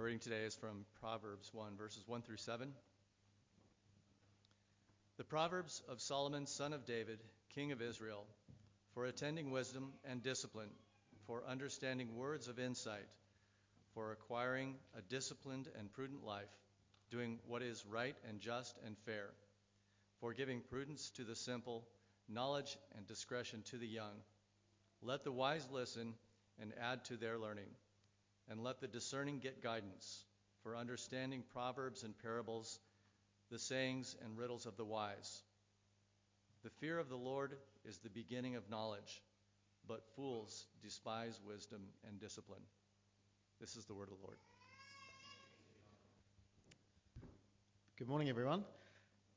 Our reading today is from Proverbs 1, verses 1 through 7. The Proverbs of Solomon, son of David, king of Israel, for attending wisdom and discipline, for understanding words of insight, for acquiring a disciplined and prudent life, doing what is right and just and fair, for giving prudence to the simple, knowledge and discretion to the young. Let the wise listen and add to their learning and let the discerning get guidance for understanding proverbs and parables, the sayings and riddles of the wise. The fear of the Lord is the beginning of knowledge, but fools despise wisdom and discipline. This is the word of the Lord. Good morning, everyone.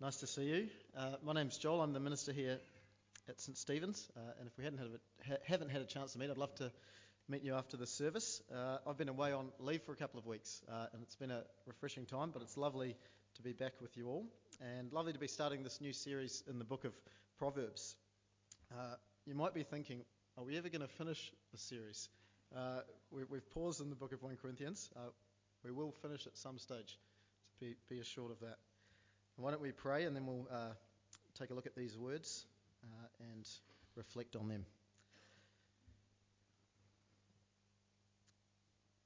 Nice to see you. Uh, my name's Joel. I'm the minister here at St Stephen's, uh, and if we hadn't had a, ha- haven't had a chance to meet, I'd love to meet you after the service. Uh, I've been away on leave for a couple of weeks, uh, and it's been a refreshing time, but it's lovely to be back with you all, and lovely to be starting this new series in the book of Proverbs. Uh, you might be thinking, are we ever going to finish the series? Uh, we, have paused in the book of 1 Corinthians. Uh, we will finish at some stage, so be, be assured of that. And why don't we pray, and then we'll uh, take a look at these words and reflect on them.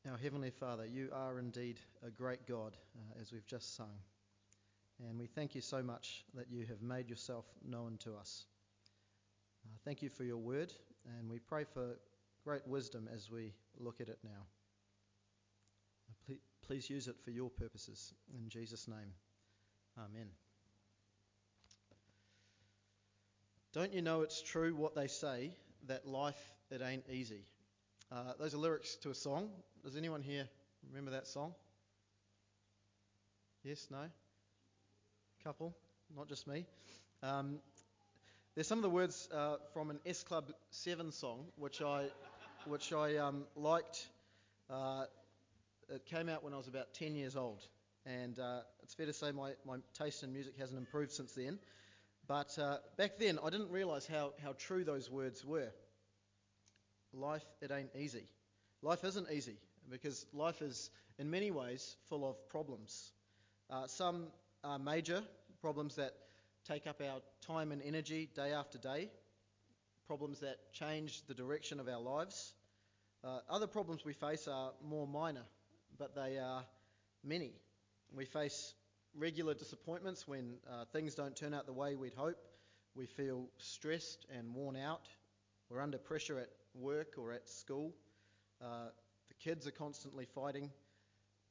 Our Heavenly Father, you are indeed a great God, uh, as we've just sung. And we thank you so much that you have made yourself known to us. Uh, thank you for your word, and we pray for great wisdom as we look at it now. Uh, please, please use it for your purposes. In Jesus' name, Amen. Don't you know it's true what they say, that life, it ain't easy? Uh, those are lyrics to a song. Does anyone here remember that song? Yes, no? Couple, not just me. Um, there's some of the words uh, from an S Club 7 song, which I, which I um, liked. Uh, it came out when I was about 10 years old. And uh, it's fair to say my, my taste in music hasn't improved since then. But uh, back then, I didn't realise how, how true those words were life, it ain't easy. Life isn't easy because life is, in many ways, full of problems. Uh, some are major problems that take up our time and energy day after day, problems that change the direction of our lives. Uh, other problems we face are more minor, but they are many. We face regular disappointments when uh, things don't turn out the way we'd hope. We feel stressed and worn out. We're under pressure at work or at school. Uh, kids are constantly fighting.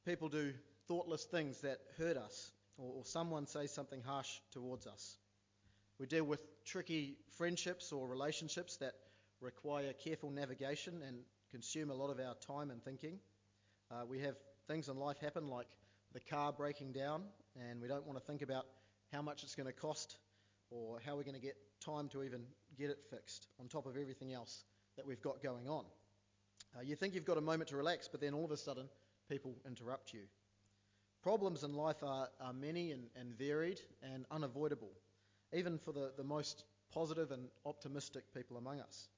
People do thoughtless things that hurt us, or, or someone says something harsh towards us. We deal with tricky friendships or relationships that require careful navigation and consume a lot of our time and thinking. Uh, we have things in life happen like the car breaking down, and we don't want to think about how much it's going to cost or how we're going to get time to even get it fixed on top of everything else that we've got going on. Uh, you think you've got a moment to relax, but then all of a sudden, people interrupt you. Problems in life are, are many and, and, varied and unavoidable, even for the, the most positive and optimistic people among us.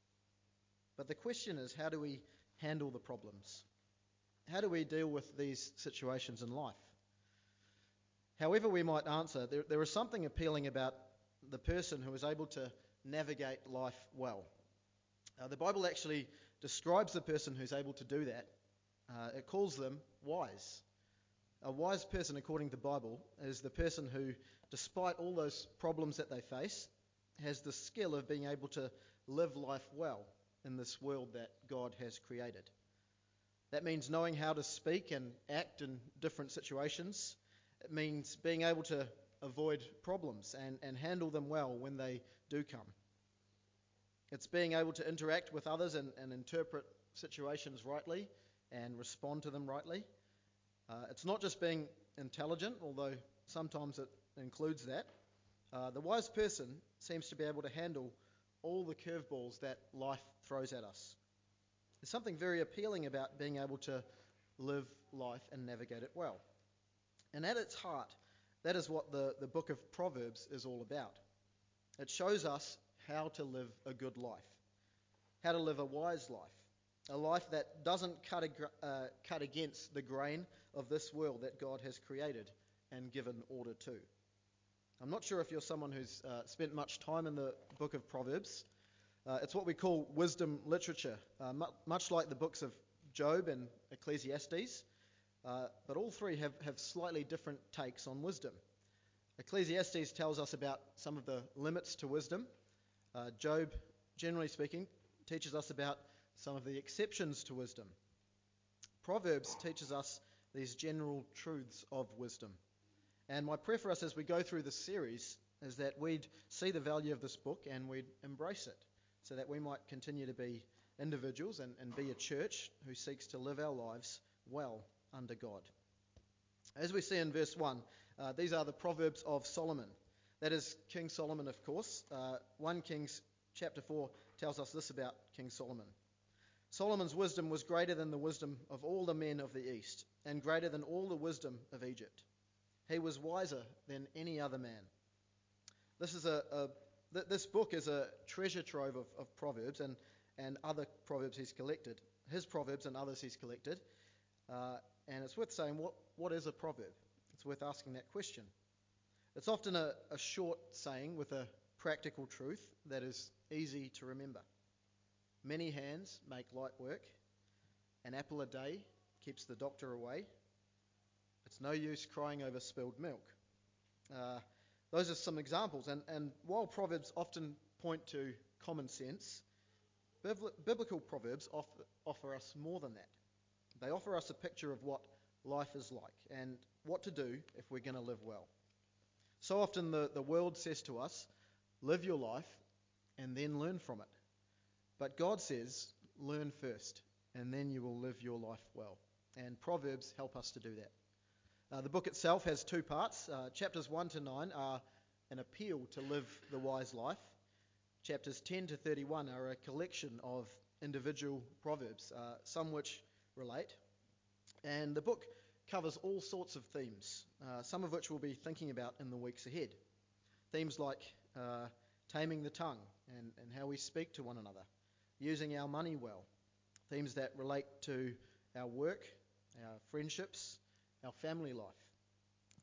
But the question is how do we handle the problems? How do we deal with these situations in life? However, we might answer, there, there is something appealing about the person who is able to navigate life well. Uh, the Bible actually describes the person who's able to do that. Uh, it calls them wise. A wise person, according to the Bible, is the person who, despite all those problems that they face, has the skill of being able to live life well in this world that God has created. That means knowing how to speak and act in different situations. It means being able to avoid problems and, and handle them well when they do come. It's being able to interact with others and, and interpret situations rightly and respond to them rightly. Uh, it's not just being intelligent, although sometimes it includes that. Uh, the wise person seems to be able to handle all the curveballs that life throws at us. There's something very appealing about being able to live life and navigate it well. And at its heart, that is what the, the book of Proverbs is all about. It shows us how to live a good life, how to live a wise life. a life that doesn't cut, uh, cut against the grain of this world that God has created and given order to. I'm not sure if you're someone who's uh, spent much time in the book of Proverbs. Uh, it's what we call wisdom literature, uh, mu- much like the books of Job and Ecclesiastes, uh, but all three have, have slightly different takes on wisdom. Ecclesiastes tells us about some of the limits to wisdom. Uh, Job, generally speaking, teaches us about some of the exceptions to wisdom. Proverbs teaches us these general truths of wisdom. And my prayer for us as we go through this series is that we'd see the value of this book and we'd embrace it so that we might continue to be individuals and, and be a church who seeks to live our lives well under God. As we see in verse 1, uh, these are the Proverbs of Solomon. That is King Solomon, of course. Uh, 1 Kings chapter 4 tells us this about King Solomon. Solomon's wisdom was greater than the wisdom of all the men of the East, and greater than all the wisdom of Egypt. He was wiser than any other man. This is a, a this book is a treasure trove of, of proverbs and, and other proverbs he's collected. His proverbs and others he's collected. Uh, and it's worth saying, what, what is a proverb? It's worth asking that question. It's often a, a short saying with a practical truth that is easy to remember. Many hands make light work. An apple a day keeps the doctor away. It's no use crying over spilled milk. Uh, those are some examples. And, and while Proverbs often point to common sense, biblical Proverbs offer, offer us more than that. They offer us a picture of what life is like and what to do if we're going to live well. So often the, the world says to us, live your life and then learn from it. But God says, learn first and then you will live your life well. And Proverbs help us to do that. Uh, the book itself has two parts. Uh, chapters 1 to 9 are an appeal to live the wise life. Chapters 10 to 31 are a collection of individual proverbs, uh, some which relate. And the book covers all sorts of themes, uh, some of which we'll be thinking about in the weeks ahead. Themes like uh, taming the tongue and, and how we speak to one another, using our money well, themes that relate to our work, our friendships, our family life.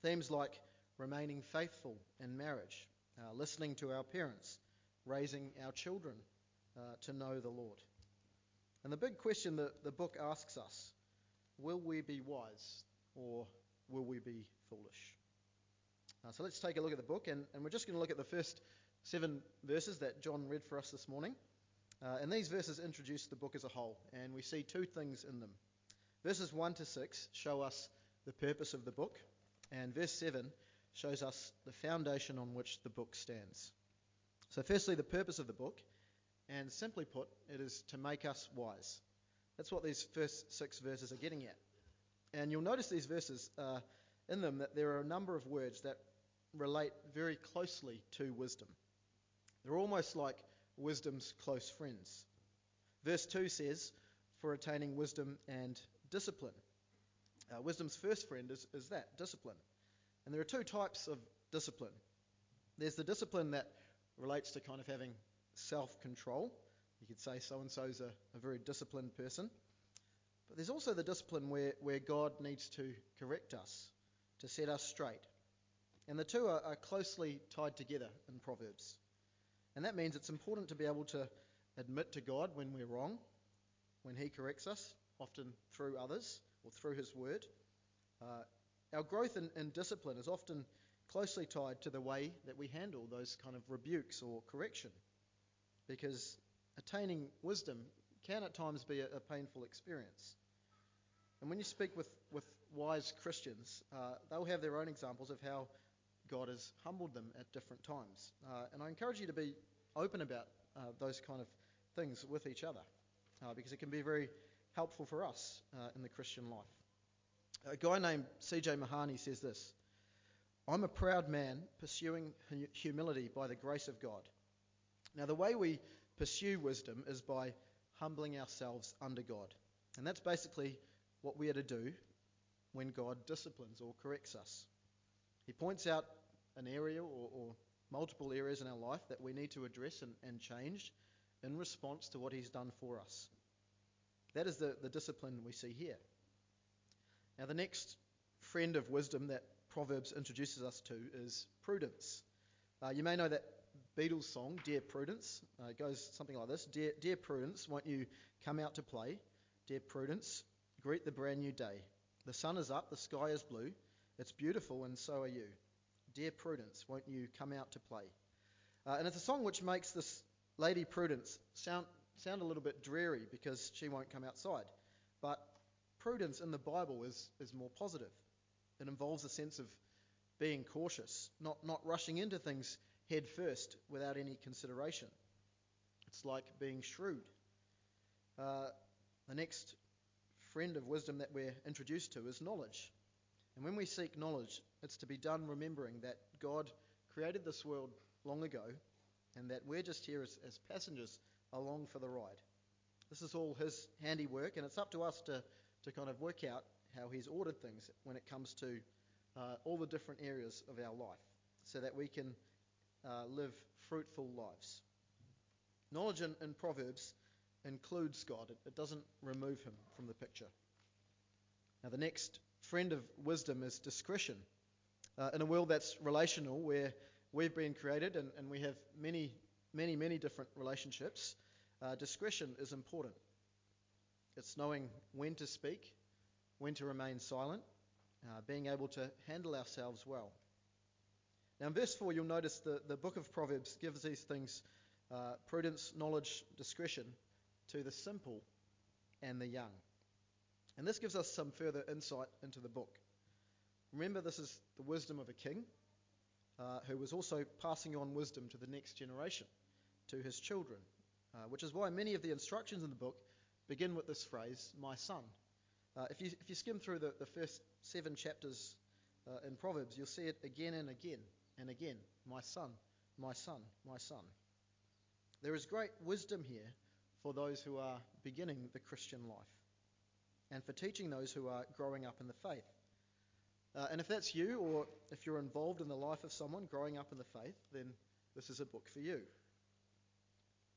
Themes like remaining faithful in marriage, uh, listening to our parents, raising our children uh, to know the Lord. And the big question that the book asks us will we be wise or will we be foolish? Uh, so let's take a look at the book, and, and we're just going to look at the first seven verses that John read for us this morning. Uh, and these verses introduce the book as a whole, and we see two things in them. Verses 1 to 6 show us the purpose of the book, and verse 7 shows us the foundation on which the book stands. So, firstly, the purpose of the book, and simply put, it is to make us wise. That's what these first six verses are getting at. And you'll notice these verses uh, in them that there are a number of words that relate very closely to wisdom. They're almost like wisdom's close friends. Verse 2 says, for attaining wisdom and discipline. Uh, wisdom's first friend is, is that, discipline. And there are two types of discipline. There's the discipline that relates to kind of having self control. You could say so and so's a, a very disciplined person. But there's also the discipline where, where God needs to correct us, to set us straight. And the two are, are closely tied together in Proverbs. And that means it's important to be able to admit to God when we're wrong, when He corrects us, often through others or through His Word. Uh, our growth in, in discipline is often closely tied to the way that we handle those kind of rebukes or correction. Because attaining wisdom can at times be a, a painful experience. And when you speak with, with wise Christians, uh, they'll have their own examples of how God has humbled them at different times. Uh, and I encourage you to be open about uh, those kind of things with each other uh, because it can be very helpful for us uh, in the Christian life. A guy named C.J. Mahaney says this I'm a proud man pursuing humility by the grace of God. Now, the way we pursue wisdom is by humbling ourselves under God. And that's basically what we are to do when God disciplines or corrects us. He points out an area or, or multiple areas in our life that we need to address and, and change in response to what He's done for us. That is the, the discipline we see here. Now, the next friend of wisdom that Proverbs introduces us to is prudence. Uh, you may know that Beatles song, Dear Prudence. Uh, it goes something like this Dear, Dear Prudence, won't you come out to play? Dear Prudence, greet the brand new day. The sun is up, the sky is blue. It's beautiful, and so are you. Dear Prudence, won't you come out to play? Uh, and it's a song which makes this lady Prudence sound, sound a little bit dreary because she won't come outside. But prudence in the Bible is, is more positive. It involves a sense of being cautious, not, not rushing into things head first without any consideration. It's like being shrewd. Uh, the next friend of wisdom that we're introduced to is knowledge. And when we seek knowledge, it's to be done remembering that God created this world long ago and that we're just here as, as passengers along for the ride. This is all His handiwork, and it's up to us to, to kind of work out how He's ordered things when it comes to uh, all the different areas of our life so that we can uh, live fruitful lives. Knowledge in, in Proverbs includes God, it, it doesn't remove Him from the picture. Now, the next friend of wisdom is discretion. Uh, in a world that's relational, where we've been created and, and we have many, many, many different relationships, uh, discretion is important. It's knowing when to speak, when to remain silent, uh, being able to handle ourselves well. Now, in verse 4, you'll notice the, the book of Proverbs gives these things uh, prudence, knowledge, discretion to the simple and the young. And this gives us some further insight into the book. Remember, this is the wisdom of a king uh, who was also passing on wisdom to the next generation, to his children, uh, which is why many of the instructions in the book begin with this phrase, my son. Uh, if, you, if you skim through the, the first seven chapters uh, in Proverbs, you'll see it again and again and again. My son, my son, my son. There is great wisdom here for those who are beginning the Christian life and for teaching those who are growing up in the faith. Uh, and if that's you, or if you're involved in the life of someone growing up in the faith, then this is a book for you.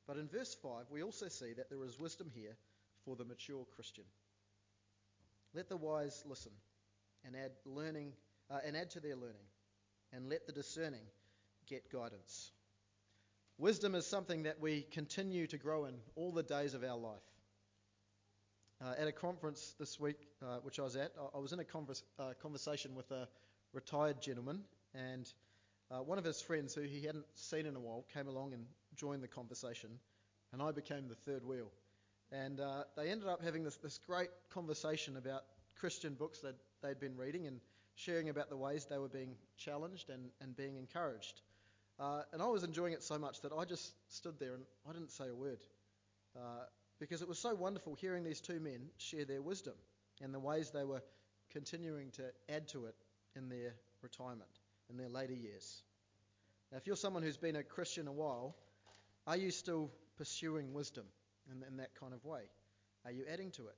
But in verse 5, we also see that there is wisdom here for the mature Christian. Let the wise listen and add learning uh, and add to their learning, and let the discerning get guidance. Wisdom is something that we continue to grow in all the days of our life. Uh, at a conference this week, uh, which I was at, I, I was in a converse, uh, conversation with a retired gentleman, and uh, one of his friends, who he hadn't seen in a while, came along and joined the conversation, and I became the third wheel. And uh, they ended up having this, this great conversation about Christian books that they'd been reading and sharing about the ways they were being challenged and, and being encouraged. Uh, and I was enjoying it so much that I just stood there and I didn't say a word. Uh, because it was so wonderful hearing these two men share their wisdom and the ways they were continuing to add to it in their retirement, in their later years. Now, if you're someone who's been a Christian a while, are you still pursuing wisdom in, in that kind of way? Are you adding to it?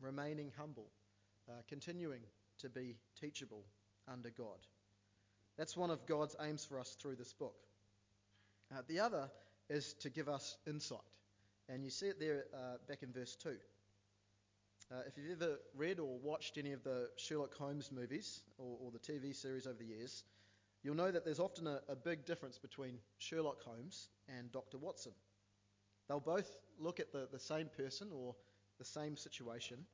Remaining humble, uh, continuing to be teachable under God. That's one of God's aims for us through this book. Uh, the other is to give us insight. And you see it there uh, back in verse 2. Uh, if you've ever read or watched any of the Sherlock Holmes movies or, or the TV series over the years, you'll know that there's often a, a, big difference between Sherlock Holmes and Dr. Watson. They'll both look at the, the same person or the same situation,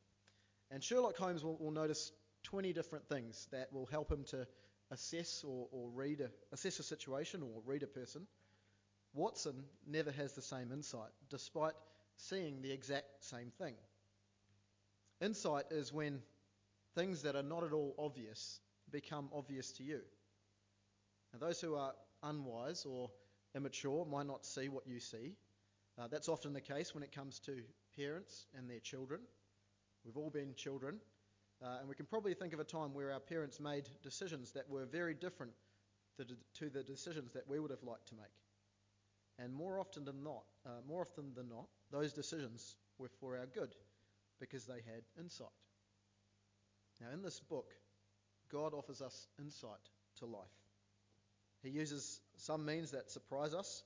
and Sherlock Holmes will, will notice 20 different things that will help him to assess or, or read a, assess a situation or read a person. Watson never has the same insight, despite seeing the exact same thing. Insight is when things that are not at all obvious become obvious to you. Now, those who are unwise or immature might not see what you see. Uh, that's often the case when it comes to parents and their children. We've all been children, uh, and we can probably think of a time where our parents made decisions that were very different to, the decisions that we would have liked to make. And more often than not, uh, more often than not, those decisions were for our good because they had insight. Now, in this book, God offers us insight to life. He uses some means that surprise us.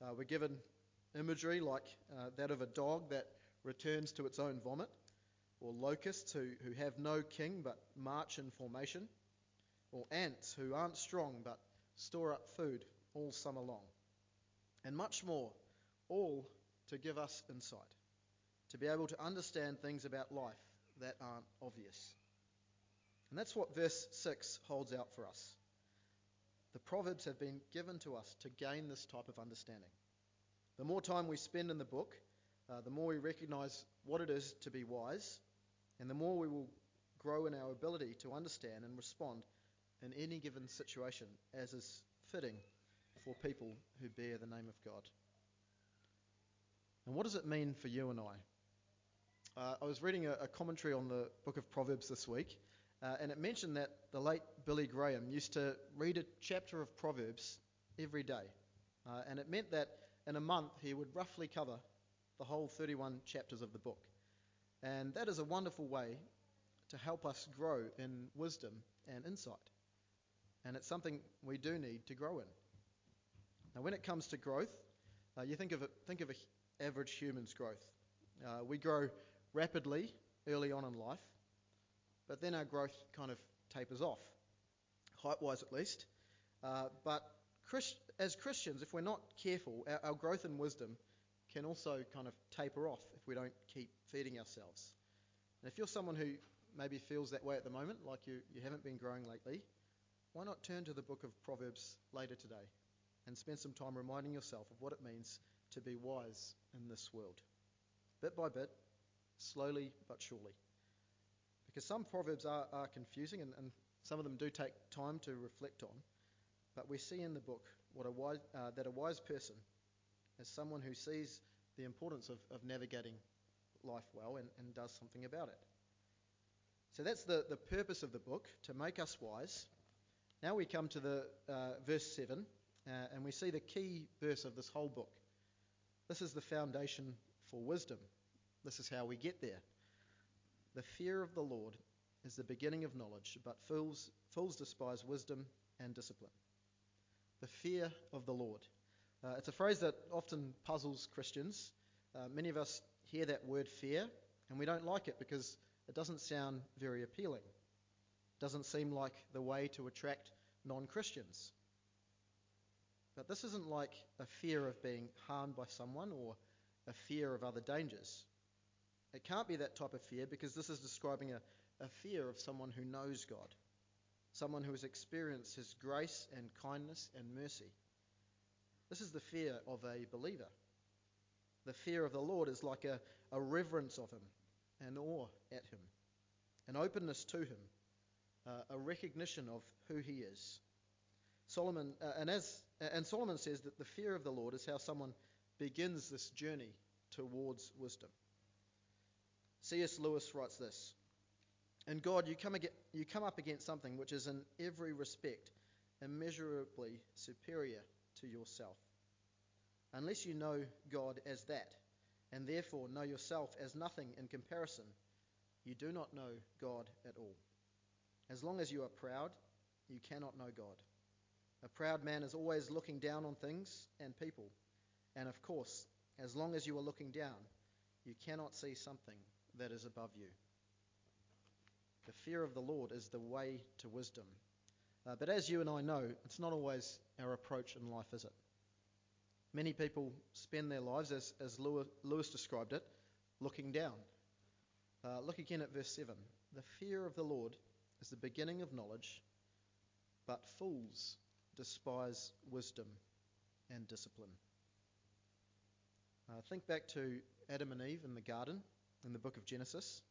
Uh, we're given imagery like uh, that of a dog that returns to its own vomit, or locusts who, who have no king but march in formation, or ants who aren't strong but store up food all summer long, and much more, all to give us insight, to be able to understand things about life that aren't obvious. And that's what verse 6 holds out for us. The Proverbs have been given to us to gain this type of understanding. The more time we spend in the book, uh, the more we recognize what it is to be wise, and the more we will grow in our ability to understand and respond in any given situation as is fitting for people who bear the name of God. And what does it mean for you and I? Uh, I was reading a, a, commentary on the book of Proverbs this week, uh, and it mentioned that the late Billy Graham used to read a chapter of Proverbs every day. Uh, and it meant that in a month he would roughly cover the whole 31 chapters of the book. And that is a wonderful way to help us grow in wisdom and insight. And it's something we do need to grow in. Now, when it comes to growth, uh, you think of think of an average human's growth. Uh, we grow rapidly early on in life, but then our growth kind of tapers off, height-wise at least. Uh, but Christ, as Christians, if we're not careful, our, our growth in wisdom can also kind of taper off if we don't keep feeding ourselves. And if you're someone who maybe feels that way at the moment, like you, you haven't been growing lately, why not turn to the book of Proverbs later today and spend some time reminding yourself of what it means to be wise in this world? Bit by bit, slowly but surely. Because some proverbs are, are confusing and, and, some of them do take time to reflect on. But we see in the book what a wise, uh, that a wise person is someone who sees the importance of, of navigating life well and, and does something about it. So that's the, the purpose of the book, to make us wise. Now we come to the uh, verse 7, uh, and we see the key verse of this whole book. This is the foundation for wisdom. This is how we get there. The fear of the Lord is the beginning of knowledge, but fools, fools despise wisdom and discipline. The fear of the Lord. Uh, it's a phrase that often puzzles Christians. Uh, many of us hear that word fear, and we don't like it because it doesn't sound very appealing. It doesn't seem like the way to attract non Christians. But this isn't like a fear of being harmed by someone or a fear of other dangers. It can't be that type of fear because this is describing a, a fear of someone who knows God, someone who has experienced His grace and kindness and mercy. This is the fear of a believer. The fear of the Lord is like a, a reverence of Him, an awe at Him, an openness to Him, uh, a recognition of who He is. Solomon uh, and as and Solomon says that the fear of the Lord is how someone begins this journey towards wisdom. C.S. Lewis writes this In God, you come, you come up against something which is in every respect immeasurably superior to yourself. Unless you know God as that, and therefore know yourself as nothing in comparison, you do not know God at all. As long as you are proud, you cannot know God. A proud man is always looking down on things and people. And of course, as long as you are looking down, you cannot see something that is above you. The fear of the Lord is the way to wisdom. Uh, but as you and I know, it's not always our approach in life, is it? Many people spend their lives, as, as Lewis described it, looking down. Uh, look again at verse 7. The fear of the Lord is the beginning of knowledge, but fools despise wisdom and discipline. Uh, think back to Adam and Eve in the garden in the book of Genesis.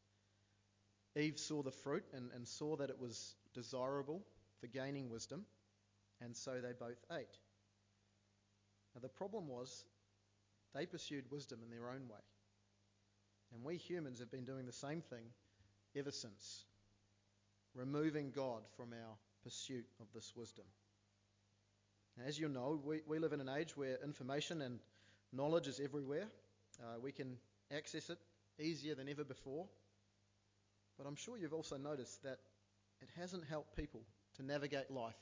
Eve saw the fruit and, and saw that it was desirable for gaining wisdom, and so they both ate. Now, the problem was they pursued wisdom in their own way. And we humans have been doing the same thing ever since, removing God from our pursuit of this wisdom. Now, as you know, we, we live in an age where information and knowledge is everywhere. Uh, we can access it easier than ever before. But I'm sure you've also noticed that it hasn't helped people to navigate life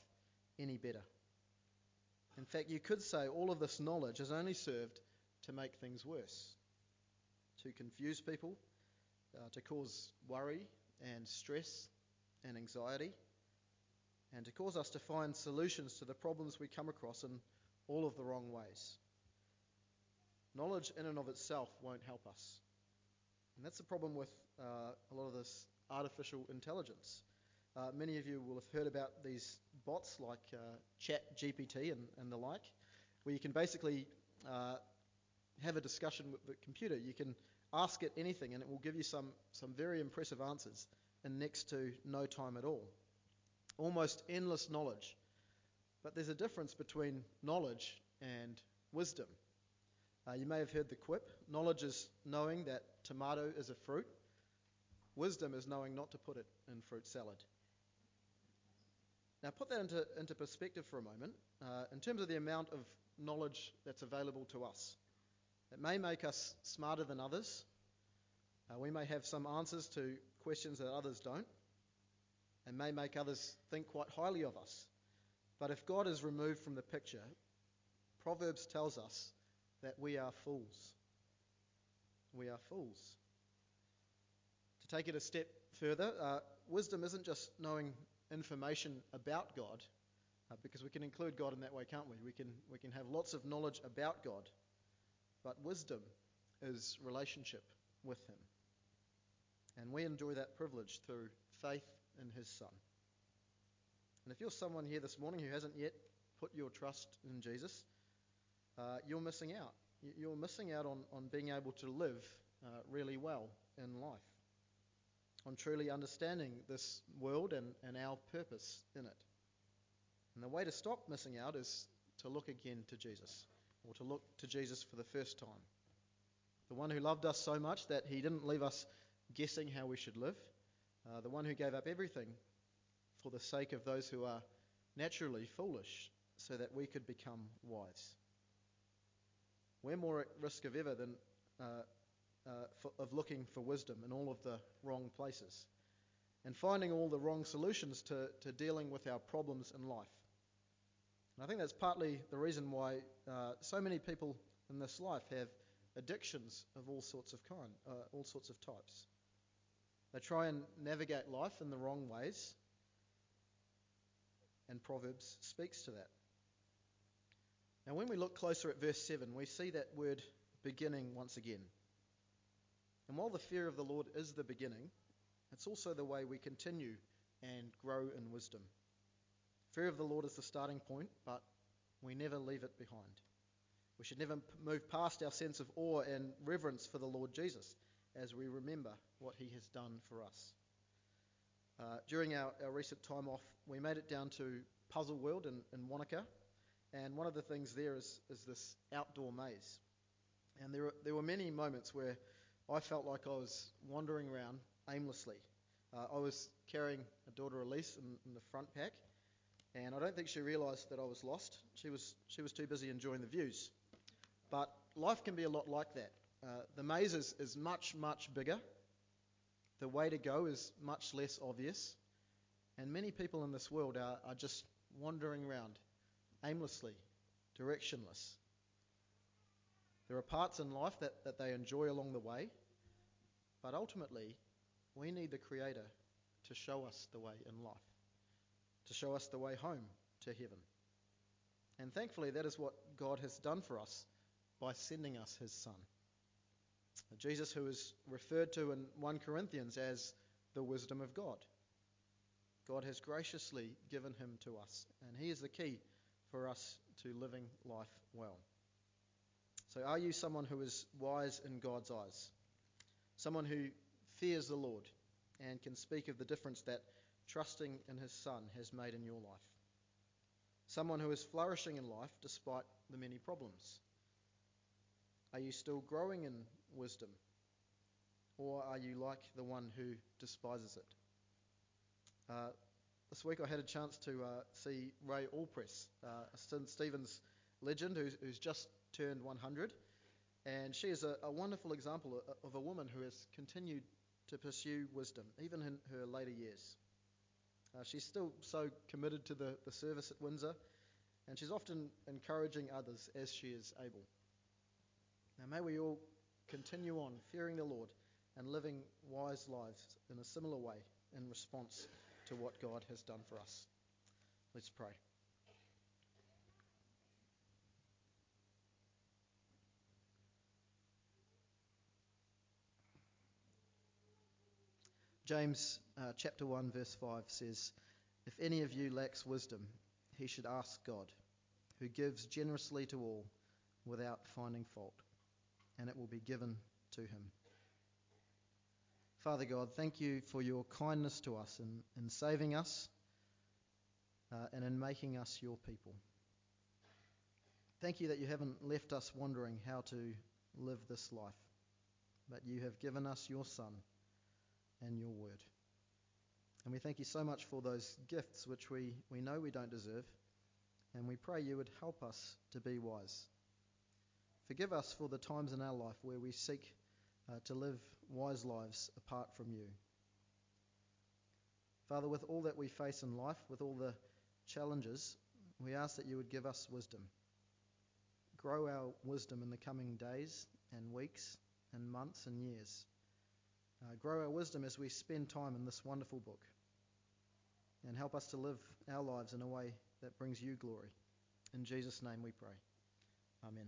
any better. In fact, you could say all of this knowledge has only served to make things worse. to confuse people, uh, to cause worry and stress and anxiety, and to cause us to find solutions to the problems we come across in all of the wrong ways. Knowledge in and of itself won't help us. And that's the problem with uh, a lot of this artificial intelligence. Uh, many of you will have heard about these bots like uh, Chat GPT and, and, the like, where you can basically uh, have a discussion with the computer. You can ask it anything and it will give you some, some very impressive answers in next to no time at all. Almost endless knowledge. But there's a difference between knowledge and wisdom. Uh, you may have heard the quip knowledge is knowing that tomato is a fruit, wisdom is knowing not to put it in fruit salad. Now, put that into, into perspective for a moment uh, in terms of the amount of knowledge that's available to us. It may make us smarter than others. Uh, we may have some answers to questions that others don't, and may make others think quite highly of us. But if God is removed from the picture, Proverbs tells us that we are fools. We are fools. To take it a step further, uh, wisdom isn't just knowing information about God, uh, because we can include God in that way, can't we? We can, we can have lots of knowledge about God, but wisdom is relationship with Him. And we enjoy that privilege through faith in His Son. And if you're someone here this morning who hasn't yet put your trust in Jesus, uh, you're missing out. You're missing out on, on being able to live uh, really well in life, on truly understanding this world and, and our purpose in it. And the way to stop missing out is to look again to Jesus, or to look to Jesus for the first time. The one who loved us so much that he didn't leave us guessing how we should live, uh, the one who gave up everything for the sake of those who are naturally foolish so that we could become wise. We're more at risk of ever than uh, uh, for, of looking for wisdom in all of the wrong places and finding all the wrong solutions to, to dealing with our problems in life. And I think that's partly the reason why uh, so many people in this life have addictions of all sorts of kind, uh, all sorts of types. They try and navigate life in the wrong ways, and Proverbs speaks to that. Now, when we look closer at verse 7, we see that word beginning once again. And while the fear of the Lord is the beginning, it's also the way we continue and grow in wisdom. Fear of the Lord is the starting point, but we never leave it behind. We should never move past our sense of awe and reverence for the Lord Jesus as we remember what he has done for us. Uh, during our, our recent time off, we made it down to Puzzle World in, in Wanaka, and one of the things there is, is this outdoor maze. And there, there were many moments where I felt like I was wandering around aimlessly. Uh, I was carrying a daughter Elise in, in, the front pack, and I don't think she realised that I was lost. She was, she was too busy enjoying the views. But life can be a lot like that. Uh, the maze is, is much, much bigger. The way to go is much less obvious. And many people in this world are, are just wandering around aimlessly, directionless. There are parts in life that, that they enjoy along the way, but ultimately, we need the Creator to show us the way in life, to show us the way home to heaven. And thankfully, that is what God has done for us by sending us His Son. Jesus, who is referred to in 1 Corinthians as the wisdom of God. God has graciously given him to us, and he is the key for us to living life well. So, are you someone who is wise in God's eyes? Someone who fears the Lord and can speak of the difference that trusting in his Son has made in your life? Someone who is flourishing in life despite the many problems? Are you still growing in wisdom? Or are you like the one who despises it? Uh, this week I had a chance to uh, see Ray Allpress, uh, St. Stephen's legend, who's, who's, just turned 100. And she is a, a, wonderful example of a woman who has continued to pursue wisdom, even in her later years. Uh, she's still so committed to the, the service at Windsor, and she's often encouraging others as she is able. Now, may we all continue on fearing the Lord and living wise lives in a similar way in response to what God has done for us. Let's pray. James uh, chapter 1, verse 5 says, If any of you lacks wisdom, he should ask God, who gives generously to all without finding fault, and it will be given to him. Father God, thank you for your kindness to us in, in saving us uh, and in making us your people. Thank you that you haven't left us wondering how to live this life, but you have given us your Son and your word. And we thank you so much for those gifts which we, we know we don't deserve. And we pray you would help us to be wise. Forgive us for the times in our life where we seek uh, to live wise lives apart from you. Father, with all that we face in life, with all the challenges, we ask that you would give us wisdom. Grow our wisdom in the coming days and weeks and months and years. Uh, grow our wisdom as we spend time in this wonderful book. And help us to live our lives in a way that brings you glory. In Jesus' name we pray. Amen.